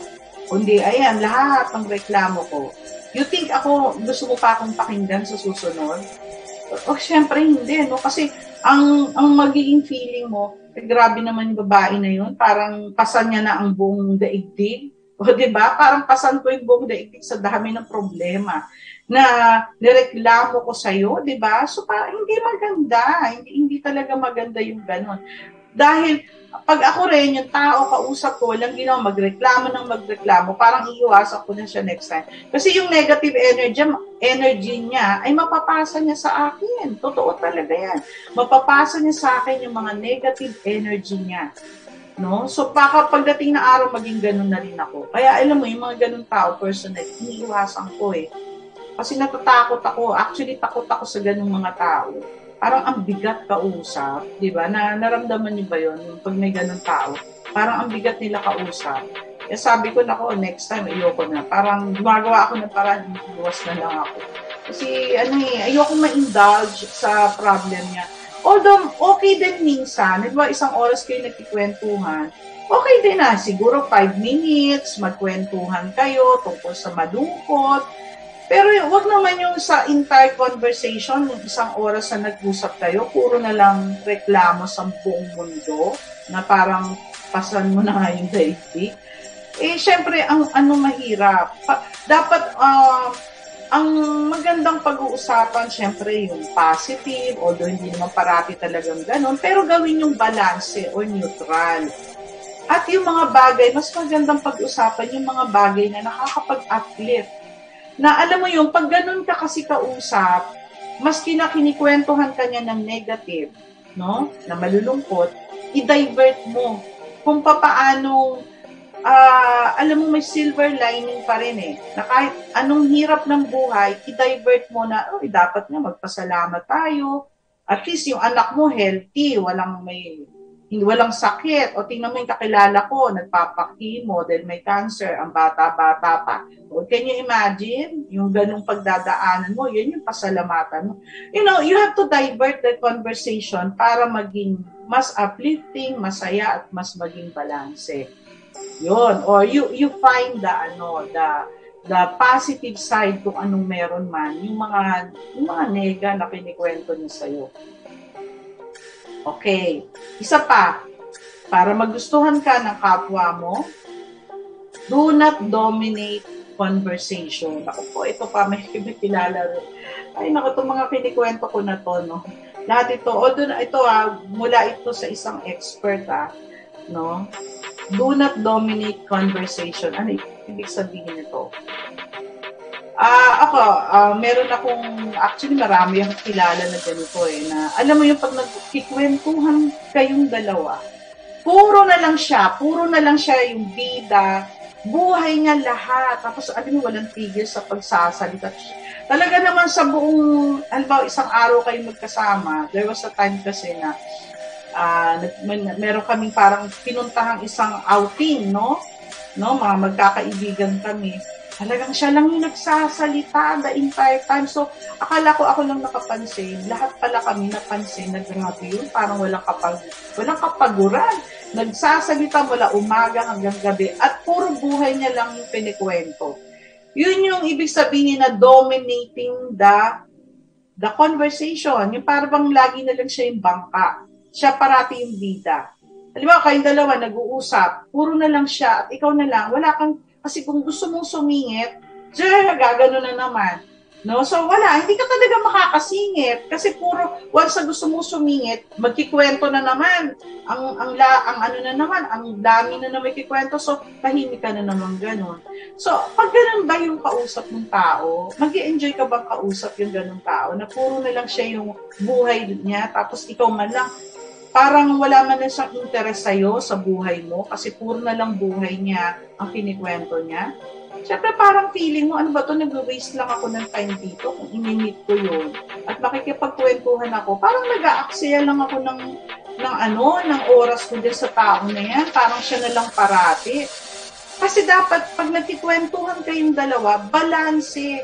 Speaker 1: Kundi, ayan, lahat ng reklamo ko. You think ako, gusto mo pa akong pakinggan sa susunod? O, oh, syempre hindi, no? Kasi, ang, ang magiging feeling mo, eh, grabe naman yung babae na yun. Parang pasan niya na ang buong daigdig. O, di ba? Parang pasan ko yung buong daigdig sa dami ng problema na nireklamo ko sa iyo, 'di ba? So pa hindi maganda, hindi, hindi talaga maganda yung ganun. Dahil pag ako rin, yung tao kausap ko, walang ginawa, magreklamo ng magreklamo, parang iiwasan ko na siya next time. Kasi yung negative energy, energy niya ay mapapasa niya sa akin. Totoo talaga yan. Mapapasa niya sa akin yung mga negative energy niya. No? So, baka pagdating na araw, maging ganun na rin ako. Kaya, alam mo, yung mga ganun tao, personal, iniiwasan ko eh. Kasi natatakot ako. Actually, takot ako sa ganung mga tao. Parang ang bigat kausap, di ba? Na, naramdaman niyo ba yon pag may ganung tao? Parang ang bigat nila kausap. Eh sabi ko na ko, next time, ayoko na. Parang gumagawa ako ng parang buwas na lang ako. Kasi ano eh, ayoko ma-indulge sa problem niya. Although, okay din minsan, di ba, isang oras kayo nagkikwentuhan, okay din na, siguro 5 minutes, magkwentuhan kayo tungkol sa malungkot, pero wag naman yung sa entire conversation, yung isang oras na nag-usap tayo, puro na lang reklamo sa buong mundo na parang pasan mo na nga yung daigdig. Eh, syempre, ang ano mahirap. Pa, dapat, uh, ang magandang pag-uusapan, syempre, yung positive, although hindi naman parati talagang ganun, pero gawin yung balance or neutral. At yung mga bagay, mas magandang pag-usapan yung mga bagay na nakakapag-uplift na alam mo yung pag ganun ka kasi kausap, mas kinakinikwentuhan ka niya ng negative, no? Na malulungkot, i-divert mo kung papaano uh, alam mo may silver lining pa rin eh. Na kahit anong hirap ng buhay, i-divert mo na, oh, dapat nga magpasalamat tayo. at least yung anak mo healthy, walang may walang sakit. O tingnan mo yung kakilala ko, nagpapakimo dahil may cancer, ang bata-bata pa. O can you imagine? Yung ganung pagdadaanan mo, yun yung pasalamatan mo. You know, you have to divert the conversation para maging mas uplifting, masaya, at mas maging balanse. Yun. Or you, you find the, ano, the, the positive side kung anong meron man, yung mga, yung mga nega na kinikwento niya sa'yo. Okay. Isa pa, para magustuhan ka ng kapwa mo, do not dominate conversation. Ako po, ito pa, may kilala rin. Ay, naku, itong mga kinikwento ko na to, no? Lahat ito, although ito ah, mula ito sa isang expert ah, no? Do not dominate conversation. Ano ibig sabihin nito? Ah, uh, ako, uh, meron akong, actually marami akong kilala na ganito eh, na alam mo yung pag nagkikwentuhan kayong dalawa, puro na lang siya, puro na lang siya yung bida, buhay niya lahat. Tapos alam mo, walang tigil sa pagsasalita. Talaga naman sa buong, halimbawa isang araw kayo magkasama, there was a time kasi na uh, meron kaming parang pinuntahang isang outing, no? No, mga magkakaibigan kami Talagang siya lang yung nagsasalita the entire time. So, akala ko ako lang nakapansin. Lahat pala kami napansin na grabe yun. Parang walang, kapag, walang kapaguran. Nagsasalita mula umaga hanggang gabi. At puro buhay niya lang yung pinikwento. Yun yung ibig sabihin na dominating the the conversation. Yung parang lagi na lang siya yung bangka. Siya parati yung bida. Halimbawa, kayong dalawa nag-uusap, puro na lang siya at ikaw na lang, wala kang kasi kung gusto mong sumingit, diyan, gagano na naman. No? So wala, hindi ka talaga makakasingit kasi puro once sa gusto mong sumingit, magkikwento na naman. Ang ang la, ang ano na naman, ang dami na na may kikwento. So tahimik ka na naman ganun. So pag ganun ba yung kausap ng tao, magi enjoy ka bang kausap yung ganung tao na puro na lang siya yung buhay niya tapos ikaw man lang parang wala man na siyang interest sa'yo sa buhay mo kasi puro na lang buhay niya ang kinikwento niya. Siyempre parang feeling mo, ano ba to, nag-waste lang ako ng time dito kung inimit ko yun. At makikipagkwentuhan ako, parang nag-aaksaya lang ako ng, ng ano, ng oras ko din sa tao na yan. Parang siya na lang parati. Kasi dapat, pag nagkikwentuhan kayong dalawa, balanse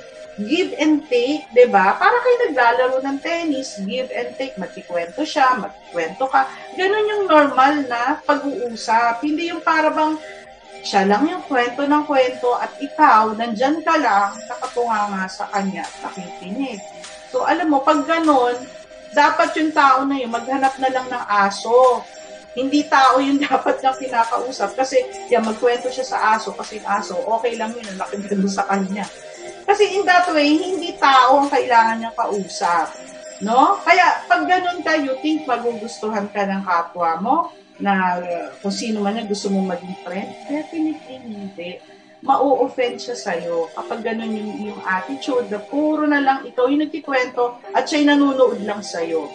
Speaker 1: give and take, ba? Para kayo naglalaro ng tennis, give and take, magkikwento siya, magkikwento ka. Ganun yung normal na pag-uusap. Hindi yung para bang siya lang yung kwento ng kwento at ikaw, nandyan ka lang, nakatunga nga sa kanya at nakikinig. So, alam mo, pag ganun, dapat yung tao na yun, maghanap na lang ng aso. Hindi tao yung dapat niyang kinakausap. Kasi, yan, magkwento siya sa aso kasi aso, okay lang yun, nakikita sa kanya. Kasi in that way, hindi tao ang kailangan niyang kausap. No? Kaya pag ganun ka, think magugustuhan ka ng kapwa mo na uh, kung sino man na gusto mong maging friend, definitely hindi. Mau-offend siya sa'yo kapag ganun yung, yung attitude na puro na lang ito yung nagkikwento at siya'y nanonood lang sa'yo.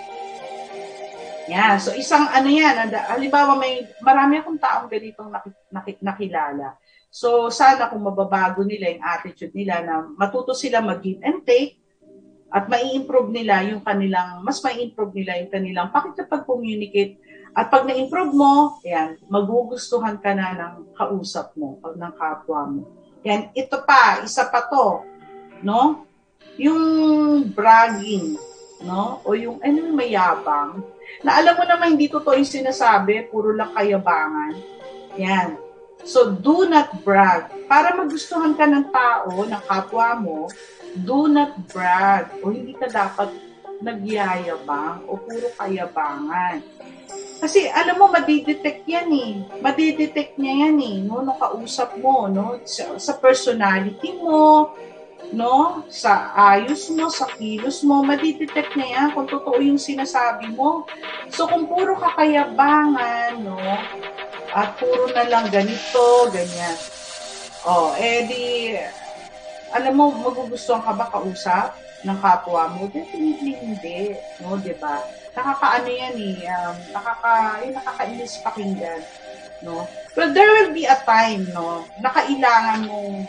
Speaker 1: Yan. So, isang ano yan, halimbawa may marami akong taong ganitong nakilala. So, sana kung mababago nila yung attitude nila na matuto sila mag-give and take at mai-improve nila yung kanilang, mas mai-improve nila yung kanilang pakikipag-communicate. At pag na-improve mo, yan, magugustuhan ka na ng kausap mo, o ng kapwa mo. Yan, ito pa, isa pa to, no? Yung bragging, no? O yung, ano yung mayabang, na alam mo naman hindi totoo yung sinasabi, puro lang kayabangan. Yan. So, do not brag. Para magustuhan ka ng tao, ng kapwa mo, do not brag. O hindi ka dapat nagyayabang o puro kayabangan. Kasi alam mo, madidetect yan eh. Madidetect niya yan eh, no? Nung kausap mo, no? Sa, sa personality mo, no? Sa ayos mo, sa kilos mo, madidetect niya yan kung totoo yung sinasabi mo. So, kung puro kakayabangan, no? At puro na lang ganito, ganyan. Oh, eh di, alam mo, magugustuhan ka ba kausap ng kapwa mo? Definitely hindi, no, di ba? Nakakaano yan eh, um, nakaka, eh, nakakainis pakinggan, no? But there will be a time, no, na kailangan mong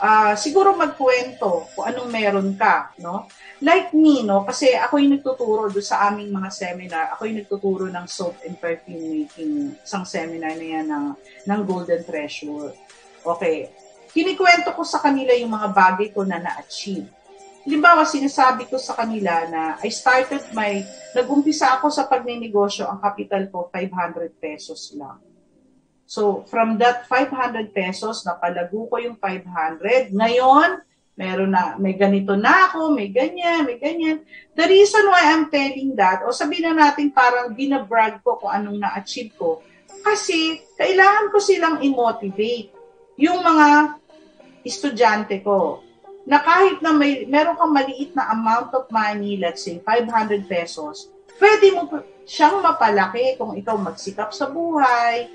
Speaker 1: uh, siguro magkwento kung anong meron ka, no? Like me, no? Kasi ako yung nagtuturo do sa aming mga seminar. Ako yung nagtuturo ng soap and perfume making, isang seminar na yan ng, ng Golden Treasure. Okay. Kinikwento ko sa kanila yung mga bagay ko na na-achieve. Halimbawa, sinasabi ko sa kanila na I started my, nag-umpisa ako sa pagnenegosyo, ang capital ko 500 pesos lang. So, from that 500 pesos, napalago ko yung 500. Ngayon, meron na, may ganito na ako, may ganyan, may ganyan. The reason why I'm telling that, o sabihin na natin parang binabrag ko kung anong na-achieve ko, kasi kailangan ko silang i-motivate yung mga estudyante ko na kahit na may meron kang maliit na amount of money, let's say 500 pesos, pwede mo siyang mapalaki kung ikaw magsikap sa buhay,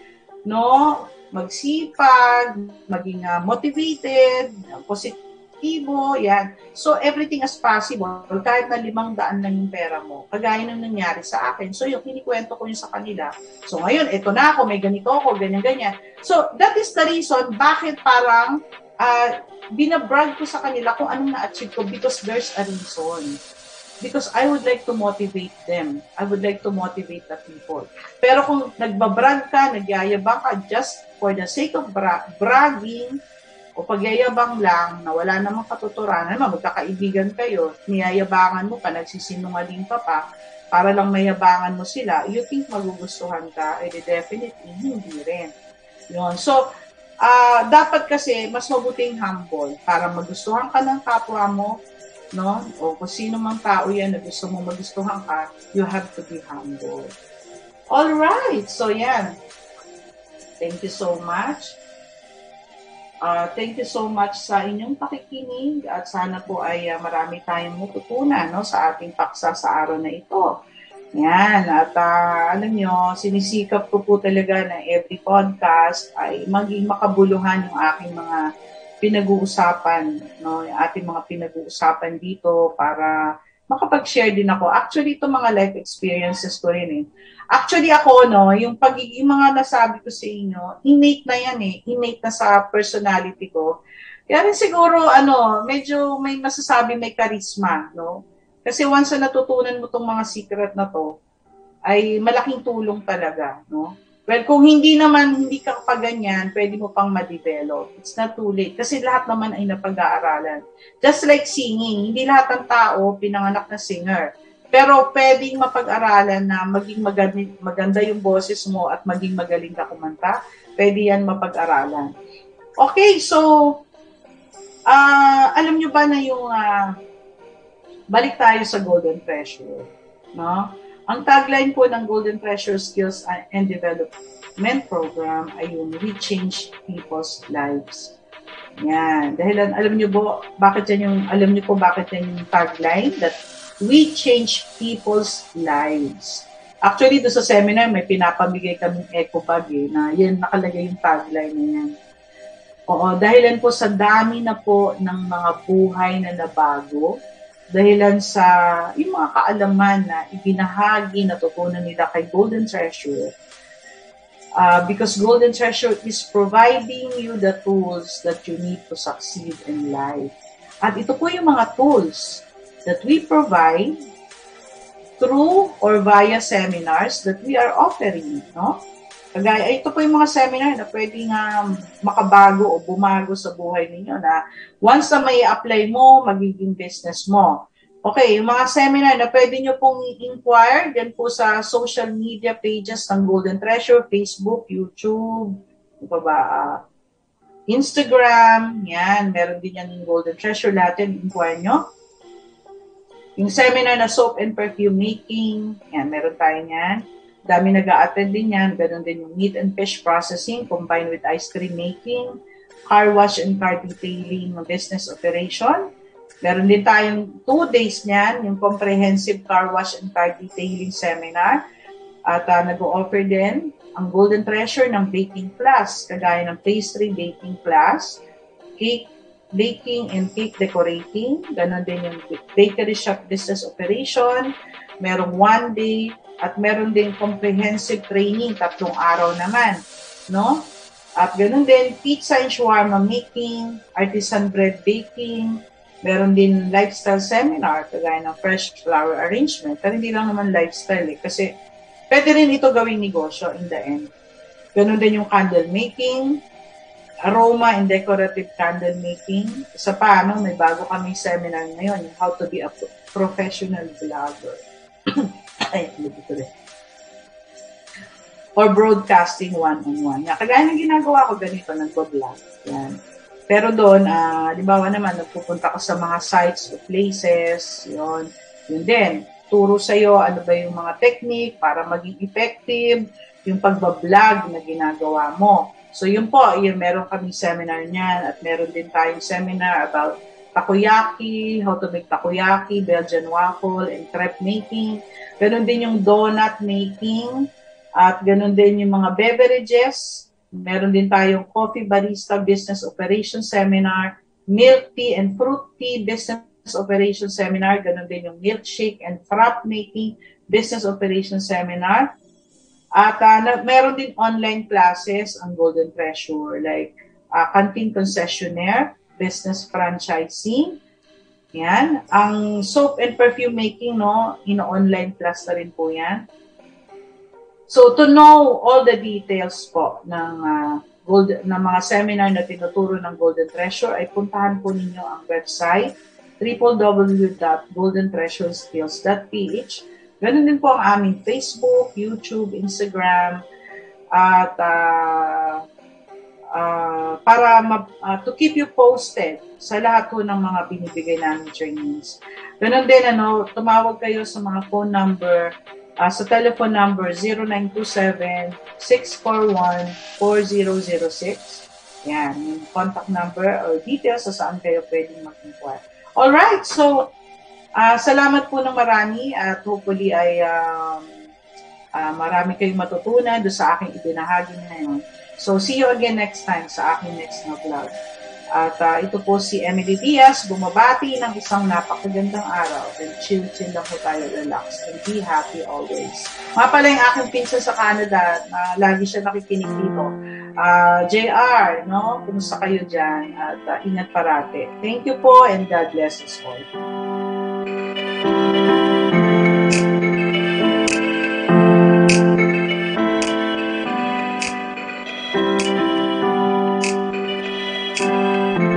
Speaker 1: no? Magsipag, maging uh, motivated, positibo, yan. So, everything is possible. Kahit na limang daan lang yung pera mo, kagaya ng nangyari sa akin. So, yung kinikwento ko yung sa kanila. So, ngayon, eto na ako, may ganito ako, ganyan-ganyan. So, that is the reason bakit parang uh, binabrag ko sa kanila kung anong na-achieve ko because there's a reason. Because I would like to motivate them. I would like to motivate the people. Pero kung nagbabrag ka, nagyayabang ka just for the sake of bra- bragging, o pagyayabang lang na wala namang katuturan, naman magkakaibigan kayo, niyayabangan mo pa, nagsisinungaling ka pa, para lang mayabangan mo sila, you think magugustuhan ka, eh definitely hindi rin. Yun. So, uh, dapat kasi mas mabuting humble para magustuhan ka ng kapwa mo, no? O kung sino mang tao yan na gusto mo magustuhan ka, you have to be humble. All right. So yan. Thank you so much. Uh, thank you so much sa inyong pakikinig at sana po ay uh, marami tayong matutunan no, sa ating paksa sa araw na ito. Yan. At uh, alam nyo, sinisikap ko po talaga na every podcast ay maging makabuluhan yung aking mga pinag-uusapan, no? yung ating mga pinag-uusapan dito para makapag-share din ako. Actually, ito mga life experiences ko rin eh. Actually ako, no, yung pagiging mga nasabi ko sa inyo, innate na yan eh. Innate na sa personality ko. Kaya rin siguro, ano, medyo may masasabi may charisma, no? Kasi once na natutunan mo tong mga secret na to, ay malaking tulong talaga, no? Well, kung hindi naman, hindi ka pa ganyan, pwede mo pang ma-develop. It's not too late. Kasi lahat naman ay napag-aaralan. Just like singing, hindi lahat ng tao pinanganak na singer. Pero pwedeng mapag-aralan na maging maganda, maganda yung boses mo at maging magaling ka kumanta. Pwede yan mapag-aralan. Okay, so, uh, alam nyo ba na yung uh, balik tayo sa Golden Treasure. No? Ang tagline po ng Golden Treasure Skills and Development Program ay yung We Change People's Lives. Yan. Dahil alam niyo po, bakit yan yung, alam niyo po bakit yan yung tagline? That we change people's lives. Actually, doon sa seminar, may pinapamigay kaming eco bag eh, na yan nakalagay yung tagline na yan. Oo, dahilan po sa dami na po ng mga buhay na nabago, dahilan sa yung mga kaalaman na ibinahagi, natutunan nila kay Golden Treasure. Uh, because Golden Treasure is providing you the tools that you need to succeed in life. At ito po yung mga tools that we provide through or via seminars that we are offering, no? Kagaya, ito po yung mga seminar na pwedeng um, makabago o bumago sa buhay ninyo na once na may apply mo, magiging business mo. Okay, yung mga seminar na pwede nyo pong inquire dyan po sa social media pages ng Golden Treasure, Facebook, YouTube, ano pa ba, uh, Instagram, yan, meron din yan yung Golden Treasure, lahat yan, inquire nyo. Yung seminar na soap and perfume making, yan, meron tayo yan Dami nag attend din yan. Ganon din yung meat and fish processing combined with ice cream making, car wash and car detailing business operation. Meron din tayong two days niyan, yung comprehensive car wash and car detailing seminar. At uh, nag-offer din ang Golden Treasure ng baking class, kagaya ng pastry baking class, cake baking and cake decorating. Ganon din yung bakery shop business operation. Merong one day at meron din comprehensive training, tatlong araw naman, no? At ganun din, pizza and shawarma making, artisan bread baking, meron din lifestyle seminar, kagaya ng fresh flower arrangement. Pero hindi lang naman lifestyle eh, kasi pwede rin ito gawing negosyo in the end. Ganun din yung candle making, aroma and decorative candle making. Sa paano, may bago kaming seminar ngayon, how to be a professional vlogger. Ay, rin or broadcasting one-on-one. Yeah, kagaya ng ginagawa ko ganito, nagbo-vlog. Yan. Pero doon, uh, di ba naman, nagpupunta ko sa mga sites o places, yon Yun din, turo sa iyo ano ba yung mga technique para maging effective, yung pagbablog na ginagawa mo. So yun po, yun, meron kami seminar niyan at meron din tayong seminar about takoyaki, how to make takoyaki, Belgian waffle, and crepe making. Ganon din yung donut making, at ganun din yung mga beverages. Meron din tayong Coffee Barista Business Operation Seminar, Milk Tea and Fruit Tea Business Operation Seminar, ganun din yung Milkshake and Frap Making Business Operation Seminar. At uh, meron din online classes ang Golden Treasure like uh, Canteen Concessionaire, Business Franchising, yan. Ang soap and perfume making, no, ino-online class na rin po yan. So to know all the details po ng uh, gold ng mga seminar na tinuturo ng Golden Treasure ay puntahan po ninyo ang website www.goldentreasureskills.ph. Ganun din po ang aming Facebook, YouTube, Instagram at uh, uh, para ma- uh, to keep you posted sa lahat po ng mga binibigay namin trainings. Ganun din, ano, tumawag kayo sa mga phone number uh, sa telephone number 0927-641-4006. Yan, yung contact number or details sa saan kayo pwedeng mag-inquire. Alright, so uh, salamat po ng marami at hopefully ay um, uh, marami kayong matutunan do sa aking ibinahagi ngayon. So see you again next time sa aking next na vlog. At uh, ito po si Emily Diaz, bumabati ng isang napakagandang araw. And chill-chill lang po tayo, relax, and be happy always. Mga pala yung aking pinsa sa Canada, na lagi siya nakikinig dito. Uh, JR, no? Kumusta kayo dyan? At uh, ingat parate. Thank you po and God bless us all.